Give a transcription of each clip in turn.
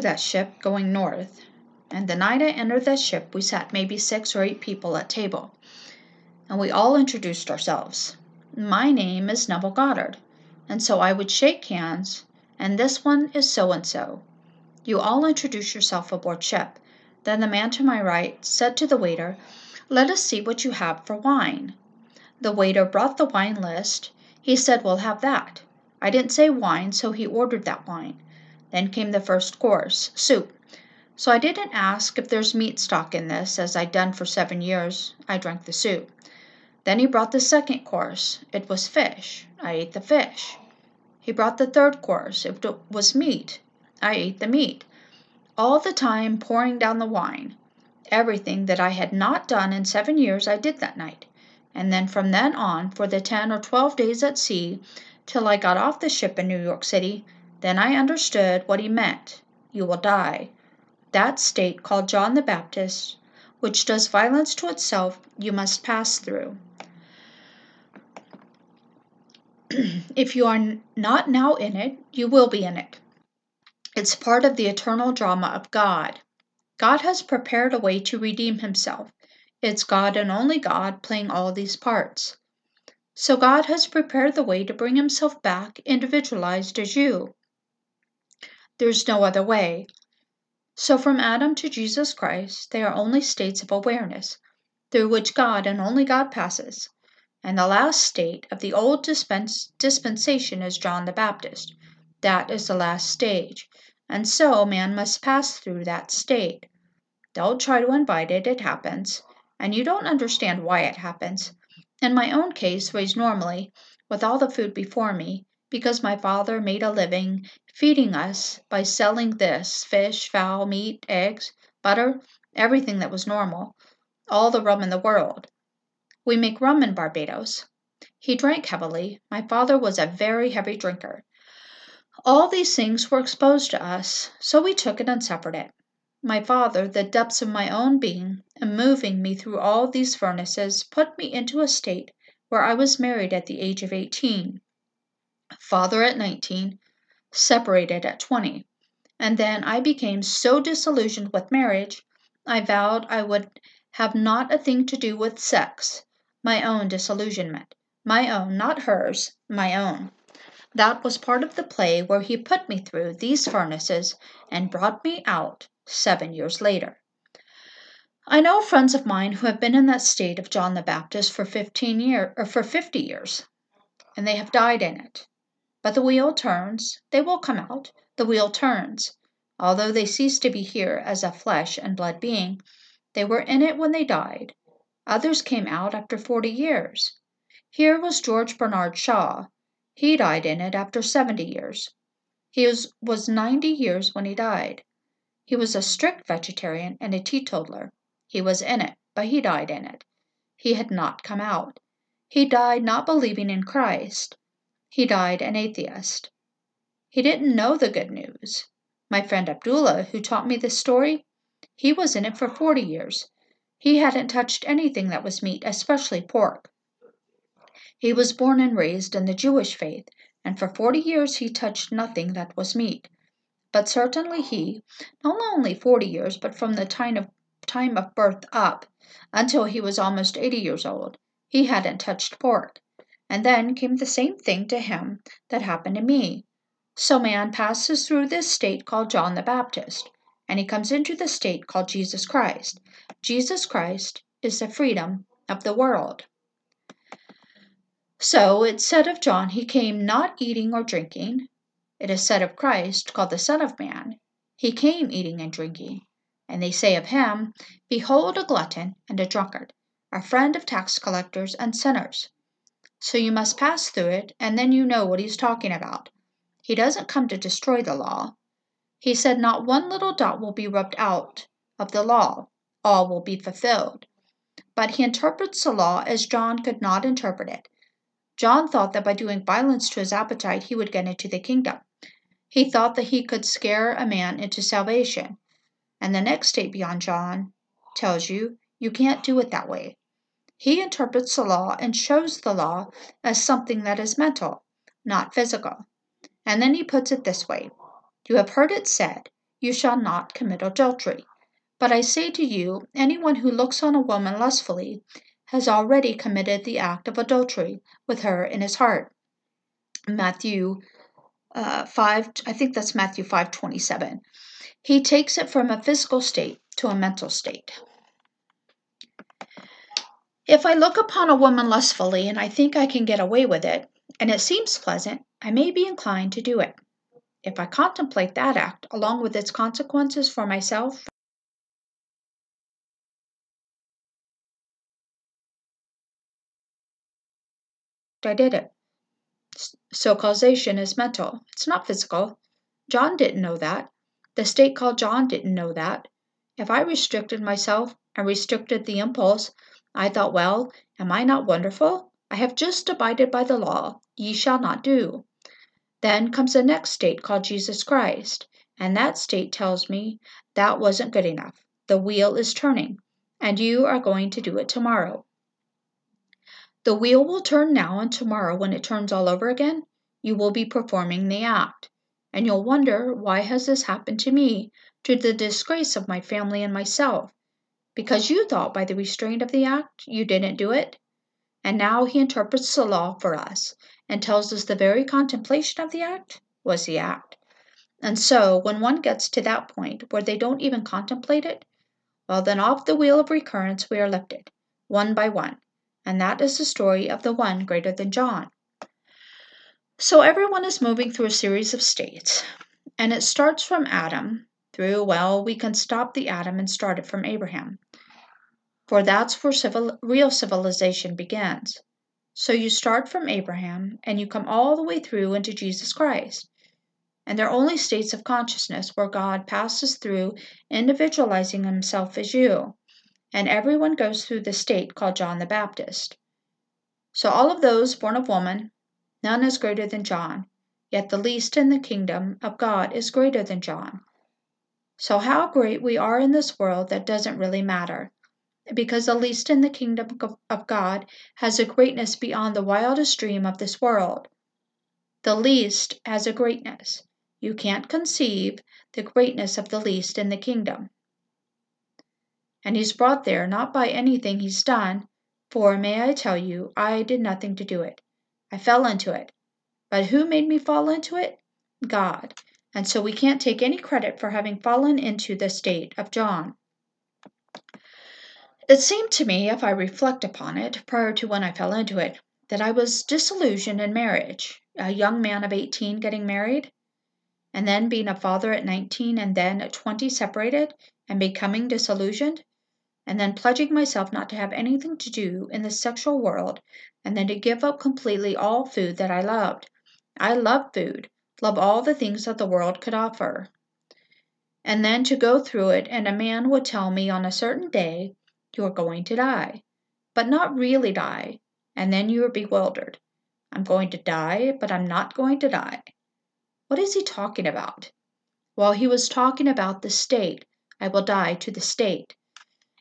that ship going north, and the night I entered that ship, we sat maybe six or eight people at table, and we all introduced ourselves. My name is Neville Goddard, and so I would shake hands, and this one is so and so. You all introduce yourself aboard ship. Then the man to my right said to the waiter, Let us see what you have for wine. The waiter brought the wine list. He said, We'll have that. I didn't say wine, so he ordered that wine. Then came the first course, soup. So I didn't ask if there's meat stock in this, as I'd done for seven years. I drank the soup. Then he brought the second course. It was fish. I ate the fish. He brought the third course. It was meat. I ate the meat. All the time pouring down the wine. Everything that I had not done in seven years I did that night. And then from then on, for the ten or twelve days at sea, till I got off the ship in New York City, then I understood what he meant. You will die. That state called John the Baptist, which does violence to itself, you must pass through. if you are not now in it, you will be in it. It's part of the eternal drama of God. God has prepared a way to redeem himself. It's God and only God playing all these parts. So God has prepared the way to bring himself back individualized as you. There's no other way. So from Adam to Jesus Christ, they are only states of awareness through which God and only God passes. And the last state of the old dispens- dispensation is John the Baptist. That is the last stage. And so man must pass through that state. Don't try to invite it, it happens. And you don't understand why it happens. In my own case, raised normally, with all the food before me, because my father made a living feeding us by selling this fish, fowl, meat, eggs, butter, everything that was normal, all the rum in the world. We make rum in Barbados. He drank heavily. My father was a very heavy drinker. All these things were exposed to us, so we took it and suffered it. My Father, the depths of my own being, and moving me through all these furnaces, put me into a state where I was married at the age of eighteen, father at nineteen, separated at twenty. And then I became so disillusioned with marriage, I vowed I would have not a thing to do with sex, my own disillusionment, my own, not hers, my own. That was part of the play where he put me through these furnaces and brought me out seven years later. I know friends of mine who have been in that state of John the Baptist for 15 years or for 50 years, and they have died in it. But the wheel turns, they will come out, the wheel turns. Although they cease to be here as a flesh and blood being, they were in it when they died. Others came out after 40 years. Here was George Bernard Shaw. He died in it after 70 years. He was, was 90 years when he died. He was a strict vegetarian and a teetotaler. He was in it, but he died in it. He had not come out. He died not believing in Christ. He died an atheist. He didn't know the good news. My friend Abdullah, who taught me this story, he was in it for 40 years. He hadn't touched anything that was meat, especially pork. He was born and raised in the Jewish faith, and for 40 years he touched nothing that was meat. But certainly he, not only 40 years, but from the time of, time of birth up until he was almost 80 years old, he hadn't touched pork. And then came the same thing to him that happened to me. So man passes through this state called John the Baptist, and he comes into the state called Jesus Christ. Jesus Christ is the freedom of the world. So it said of John, he came not eating or drinking, it is said of Christ, called the Son of Man, He came eating and drinking. And they say of him, Behold a glutton and a drunkard, a friend of tax collectors and sinners. So you must pass through it, and then you know what he's talking about. He doesn't come to destroy the law. He said not one little dot will be rubbed out of the law, all will be fulfilled. But he interprets the law as John could not interpret it. John thought that by doing violence to his appetite he would get into the kingdom. He thought that he could scare a man into salvation. And the next state beyond John tells you you can't do it that way. He interprets the law and shows the law as something that is mental, not physical. And then he puts it this way You have heard it said, you shall not commit adultery. But I say to you, anyone who looks on a woman lustfully has already committed the act of adultery with her in his heart. Matthew uh, 5, I think that's Matthew 5 27. He takes it from a physical state to a mental state. If I look upon a woman lustfully and I think I can get away with it, and it seems pleasant, I may be inclined to do it. If I contemplate that act along with its consequences for myself, I did it. So causation is mental, it's not physical. John didn't know that. The state called John didn't know that. If I restricted myself and restricted the impulse, I thought, well, am I not wonderful? I have just abided by the law, ye shall not do. Then comes the next state called Jesus Christ, and that state tells me that wasn't good enough. The wheel is turning, and you are going to do it tomorrow. The wheel will turn now, and tomorrow, when it turns all over again, you will be performing the act. And you'll wonder, why has this happened to me, to the disgrace of my family and myself? Because you thought by the restraint of the act you didn't do it. And now he interprets the law for us and tells us the very contemplation of the act was the act. And so, when one gets to that point where they don't even contemplate it, well, then off the wheel of recurrence we are lifted, one by one and that is the story of the one greater than John. So everyone is moving through a series of states, and it starts from Adam well, we can stop the Adam and start it from Abraham, for that's where civil, real civilization begins. So you start from Abraham and you come all the way through into Jesus Christ. And they're only states of consciousness where God passes through individualizing himself as you and everyone goes through the state called John the Baptist. So all of those born of woman, none is greater than John, yet the least in the kingdom of God is greater than John. So how great we are in this world that doesn't really matter, because the least in the kingdom of God has a greatness beyond the wildest dream of this world. The least has a greatness. You can't conceive the greatness of the least in the kingdom and he's brought there not by anything he's done, for, may I tell you, I did nothing to do it. I fell into it. But who made me fall into it? God. And so we can't take any credit for having fallen into the state of John. It seemed to me, if I reflect upon it, prior to when I fell into it, that I was disillusioned in marriage, a young man of 18 getting married, and then being a father at 19 and then at 20 separated and becoming disillusioned and then pledging myself not to have anything to do in the sexual world, and then to give up completely all food that I loved. I love food, love all the things that the world could offer. And then to go through it, and a man would tell me on a certain day, You are going to die, but not really die. And then you are bewildered. I'm going to die, but I'm not going to die. What is he talking about? Well, he was talking about the state. I will die to the state.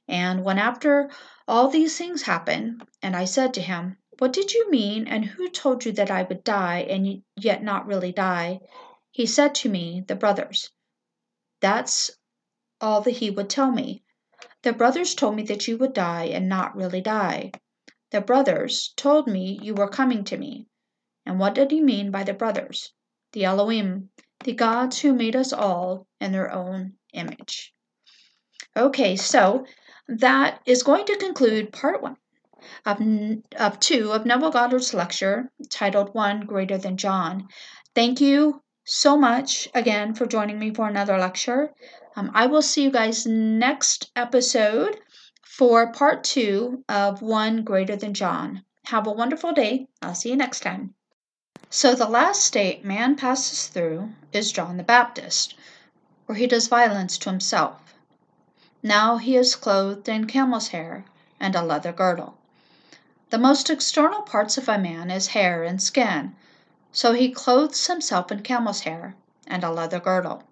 And when after all these things happened, and I said to him, What did you mean, and who told you that I would die and yet not really die? He said to me, The brothers. That's all that he would tell me. The brothers told me that you would die and not really die. The brothers told me you were coming to me. And what did he mean by the brothers? The Elohim, the gods who made us all in their own image. Okay, so that is going to conclude part one of, of two of Neville Goddard's lecture titled One Greater Than John. Thank you so much again for joining me for another lecture. Um, I will see you guys next episode for part two of One Greater Than John. Have a wonderful day. I'll see you next time. So, the last state man passes through is John the Baptist, where he does violence to himself. Now he is clothed in camel's hair and a leather girdle. The most external parts of a man is hair and skin, so he clothes himself in camel's hair and a leather girdle.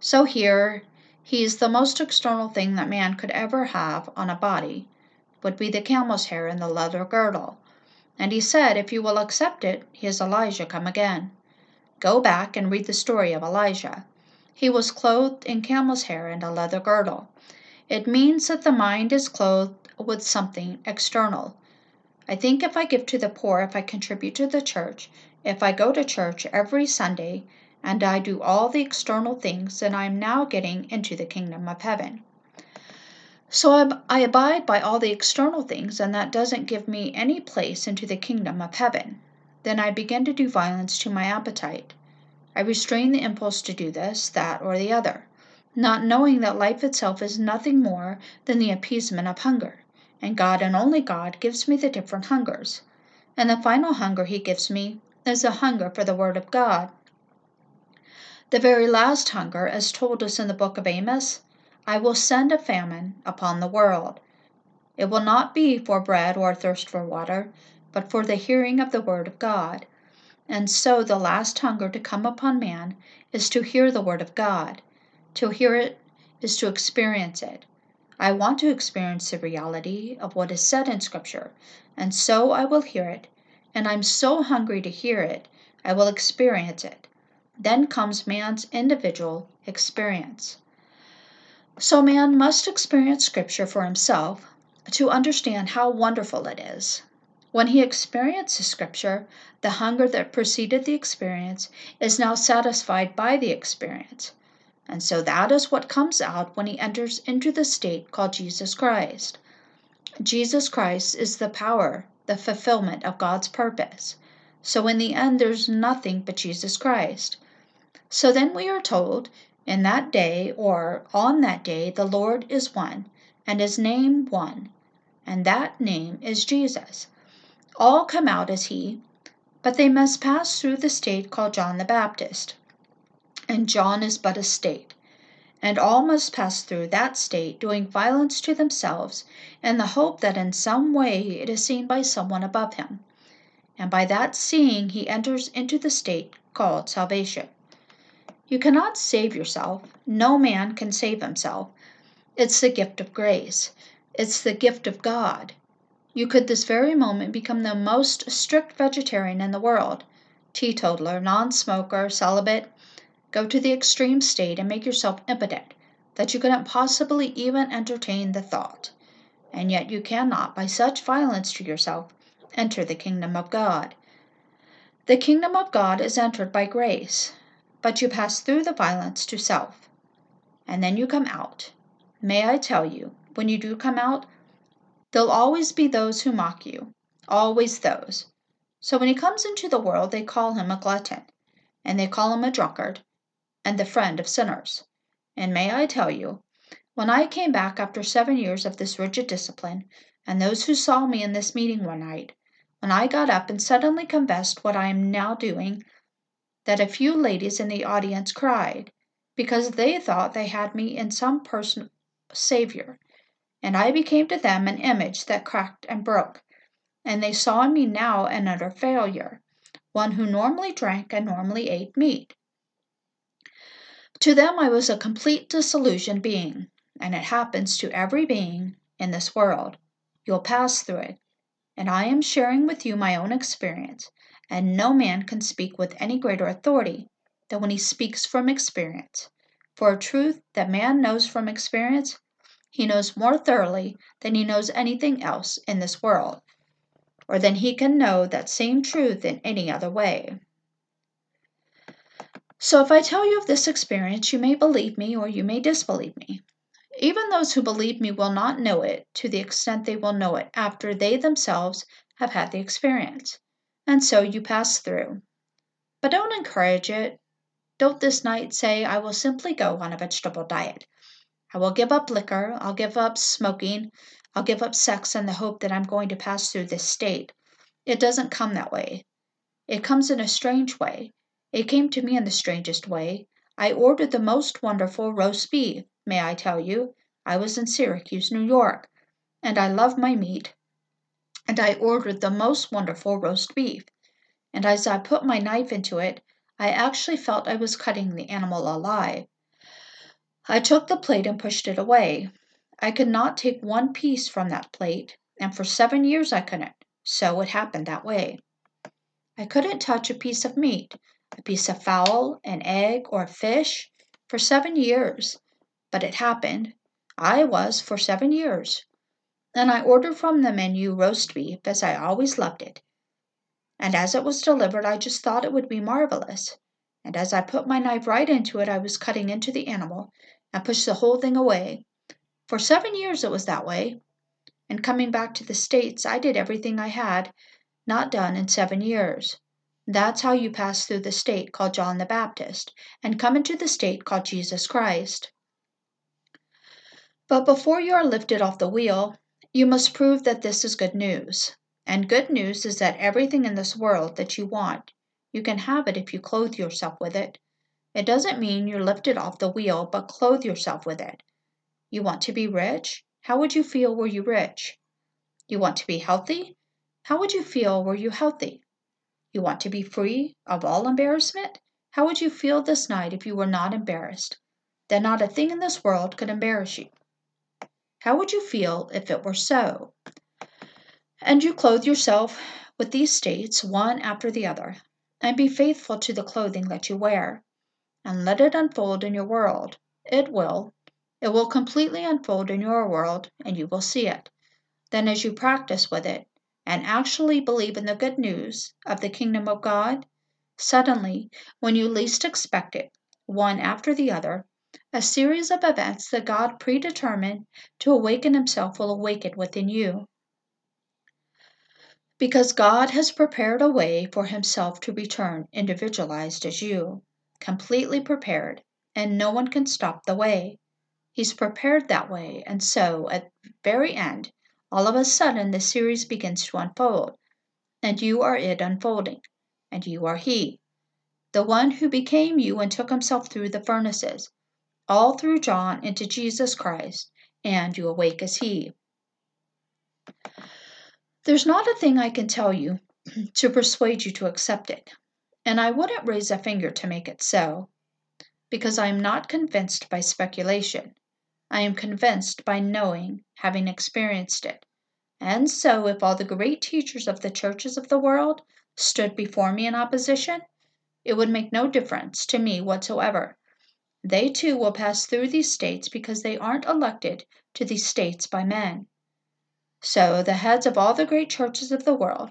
So here he is the most external thing that man could ever have on a body would be the camel's hair and the leather girdle. And he said, If you will accept it, he is Elijah come again. Go back and read the story of Elijah. He was clothed in camel's hair and a leather girdle. It means that the mind is clothed with something external. I think if I give to the poor, if I contribute to the church, if I go to church every Sunday, and I do all the external things, then I am now getting into the kingdom of heaven. So I abide by all the external things, and that doesn't give me any place into the kingdom of heaven. Then I begin to do violence to my appetite. I restrain the impulse to do this, that, or the other, not knowing that life itself is nothing more than the appeasement of hunger, and God and only God gives me the different hungers. And the final hunger He gives me is the hunger for the Word of God. The very last hunger, as told us in the book of Amos, I will send a famine upon the world. It will not be for bread or thirst for water, but for the hearing of the Word of God. And so the last hunger to come upon man is to hear the Word of God. To hear it is to experience it. I want to experience the reality of what is said in Scripture, and so I will hear it, and I'm so hungry to hear it, I will experience it. Then comes man's individual experience. So man must experience Scripture for himself to understand how wonderful it is. When he experiences Scripture, the hunger that preceded the experience is now satisfied by the experience. And so that is what comes out when he enters into the state called Jesus Christ. Jesus Christ is the power, the fulfillment of God's purpose. So in the end, there's nothing but Jesus Christ. So then we are told, in that day or on that day, the Lord is one, and his name one, and that name is Jesus. All come out as he, but they must pass through the state called John the Baptist. And John is but a state. And all must pass through that state, doing violence to themselves, in the hope that in some way it is seen by someone above him. And by that seeing he enters into the state called salvation. You cannot save yourself. No man can save himself. It's the gift of grace. It's the gift of God. You could this very moment become the most strict vegetarian in the world, teetotaler, non smoker, celibate, go to the extreme state and make yourself impotent, that you couldn't possibly even entertain the thought. And yet you cannot, by such violence to yourself, enter the kingdom of God. The kingdom of God is entered by grace, but you pass through the violence to self. And then you come out. May I tell you, when you do come out, There'll always be those who mock you, always those. So when he comes into the world, they call him a glutton, and they call him a drunkard, and the friend of sinners. And may I tell you, when I came back after seven years of this rigid discipline, and those who saw me in this meeting one night, when I got up and suddenly confessed what I am now doing, that a few ladies in the audience cried, because they thought they had me in some person Savior, and I became to them an image that cracked and broke. And they saw in me now an utter failure, one who normally drank and normally ate meat. To them I was a complete disillusioned being, and it happens to every being in this world. You'll pass through it, and I am sharing with you my own experience, and no man can speak with any greater authority than when he speaks from experience. For a truth that man knows from experience he knows more thoroughly than he knows anything else in this world, or than he can know that same truth in any other way. So, if I tell you of this experience, you may believe me or you may disbelieve me. Even those who believe me will not know it to the extent they will know it after they themselves have had the experience. And so you pass through. But don't encourage it. Don't this night say, I will simply go on a vegetable diet. I will give up liquor, I'll give up smoking, I'll give up sex in the hope that I'm going to pass through this state. It doesn't come that way. It comes in a strange way. It came to me in the strangest way. I ordered the most wonderful roast beef, may I tell you? I was in Syracuse, New York, and I love my meat. And I ordered the most wonderful roast beef. And as I put my knife into it, I actually felt I was cutting the animal alive. I took the plate and pushed it away. I could not take one piece from that plate, and for seven years I couldn't, so it happened that way. I couldn't touch a piece of meat, a piece of fowl, an egg, or a fish, for seven years. But it happened. I was for seven years. And I ordered from the menu roast beef, as I always loved it. And as it was delivered, I just thought it would be marvelous. And as I put my knife right into it, I was cutting into the animal and pushed the whole thing away. For seven years it was that way. And coming back to the States, I did everything I had not done in seven years. That's how you pass through the state called John the Baptist and come into the state called Jesus Christ. But before you are lifted off the wheel, you must prove that this is good news. And good news is that everything in this world that you want, you can have it if you clothe yourself with it. It doesn't mean you're lifted off the wheel, but clothe yourself with it. You want to be rich? How would you feel were you rich? You want to be healthy? How would you feel were you healthy? You want to be free of all embarrassment? How would you feel this night if you were not embarrassed? That not a thing in this world could embarrass you. How would you feel if it were so? And you clothe yourself with these states one after the other, and be faithful to the clothing that you wear, and let it unfold in your world. It will. It will completely unfold in your world, and you will see it. Then, as you practice with it, and actually believe in the good news of the kingdom of God, suddenly, when you least expect it, one after the other, a series of events that God predetermined to awaken Himself will awaken within you. Because God has prepared a way for Himself to return individualized as you, completely prepared, and no one can stop the way. He's prepared that way, and so, at the very end, all of a sudden, the series begins to unfold, and you are it unfolding, and you are He, the one who became you and took Himself through the furnaces, all through John into Jesus Christ, and you awake as He. There's not a thing I can tell you to persuade you to accept it, and I wouldn't raise a finger to make it so, because I am not convinced by speculation. I am convinced by knowing, having experienced it. And so, if all the great teachers of the churches of the world stood before me in opposition, it would make no difference to me whatsoever. They too will pass through these states because they aren't elected to these states by men. So, the heads of all the great churches of the world,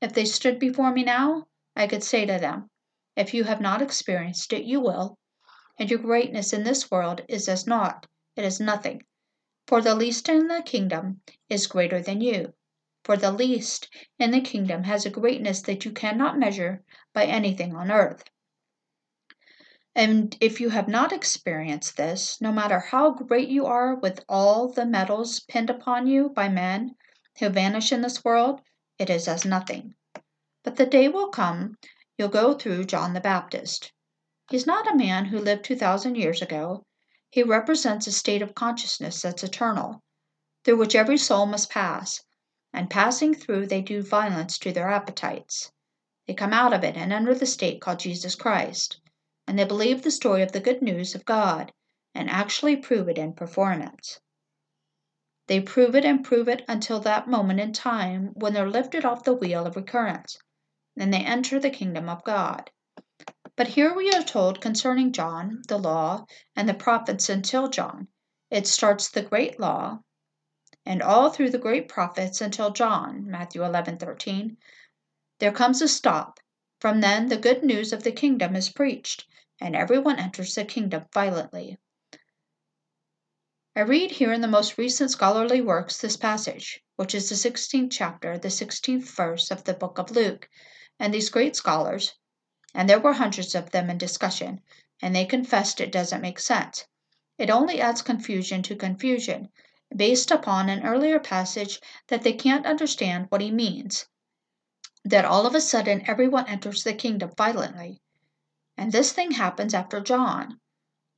if they stood before me now, I could say to them, If you have not experienced it, you will, and your greatness in this world is as naught it is nothing. For the least in the kingdom is greater than you. For the least in the kingdom has a greatness that you cannot measure by anything on earth. And if you have not experienced this, no matter how great you are with all the medals pinned upon you by men who vanish in this world, it is as nothing. But the day will come you'll go through John the Baptist. He's not a man who lived 2,000 years ago, he represents a state of consciousness that's eternal, through which every soul must pass, and passing through they do violence to their appetites. They come out of it and enter the state called Jesus Christ, and they believe the story of the good news of God and actually prove it in performance. They prove it and prove it until that moment in time when they're lifted off the wheel of recurrence and they enter the kingdom of God. But here we are told concerning John, the law, and the prophets until John. It starts the great law, and all through the great prophets until John, Matthew 11:13. There comes a stop. From then the good news of the kingdom is preached, and everyone enters the kingdom violently. I read here in the most recent scholarly works this passage, which is the 16th chapter, the 16th verse of the book of Luke, and these great scholars, and there were hundreds of them in discussion, and they confessed it doesn't make sense. It only adds confusion to confusion, based upon an earlier passage that they can't understand what he means. That all of a sudden everyone enters the kingdom violently. And this thing happens after John.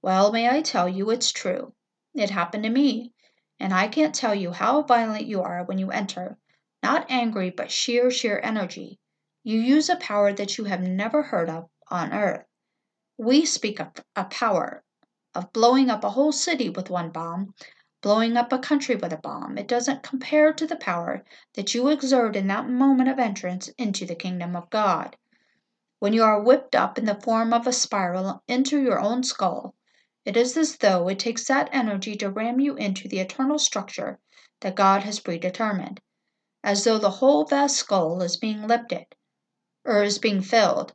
Well, may I tell you, it's true. It happened to me. And I can't tell you how violent you are when you enter. Not angry, but sheer, sheer energy. You use a power that you have never heard of on earth. We speak of a power of blowing up a whole city with one bomb, blowing up a country with a bomb. It doesn't compare to the power that you exert in that moment of entrance into the kingdom of God. When you are whipped up in the form of a spiral into your own skull, It is as though it takes that energy to ram you into the eternal structure that God has predetermined, as though the whole vast skull is being lifted, or is being filled,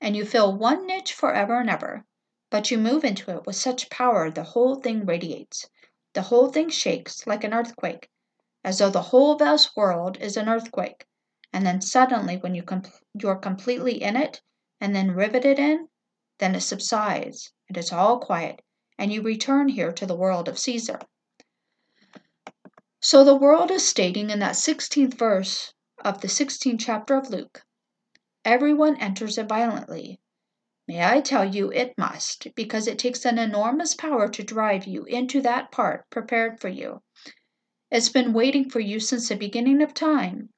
and you fill one niche forever and ever, but you move into it with such power the whole thing radiates. The whole thing shakes like an earthquake, as though the whole vast world is an earthquake. And then suddenly, when you com- you're completely in it and then riveted in, then it subsides and it's all quiet, and you return here to the world of Caesar. So the world is stating in that 16th verse of the 16th chapter of Luke everyone enters it violently, May I tell you it must, because it takes an enormous power to drive you into that part prepared for you. It's been waiting for you since the beginning of time,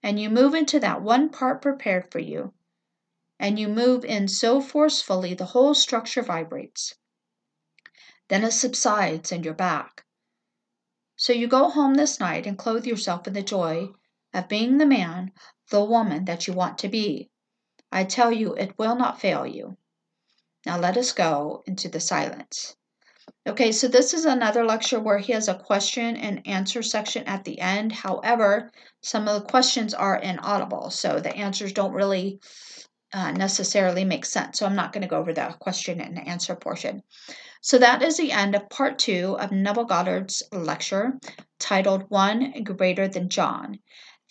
and you move into that one part prepared for you, and you move in so forcefully the whole structure vibrates. Then it subsides and you're back. So you go home this night and clothe yourself in the joy of being the man, the woman that you want to be. I tell you, it will not fail you. Now let us go into the silence. Okay, so this is another lecture where he has a question and answer section at the end. However, some of the questions are inaudible, so the answers don't really uh, necessarily make sense. So I'm not going to go over the question and answer portion. So that is the end of part two of Neville Goddard's lecture titled One Greater Than John.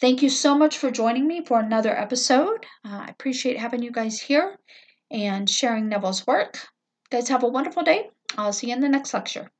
Thank you so much for joining me for another episode. Uh, I appreciate having you guys here and sharing Neville's work. guys, have a wonderful day. I'll see you in the next lecture.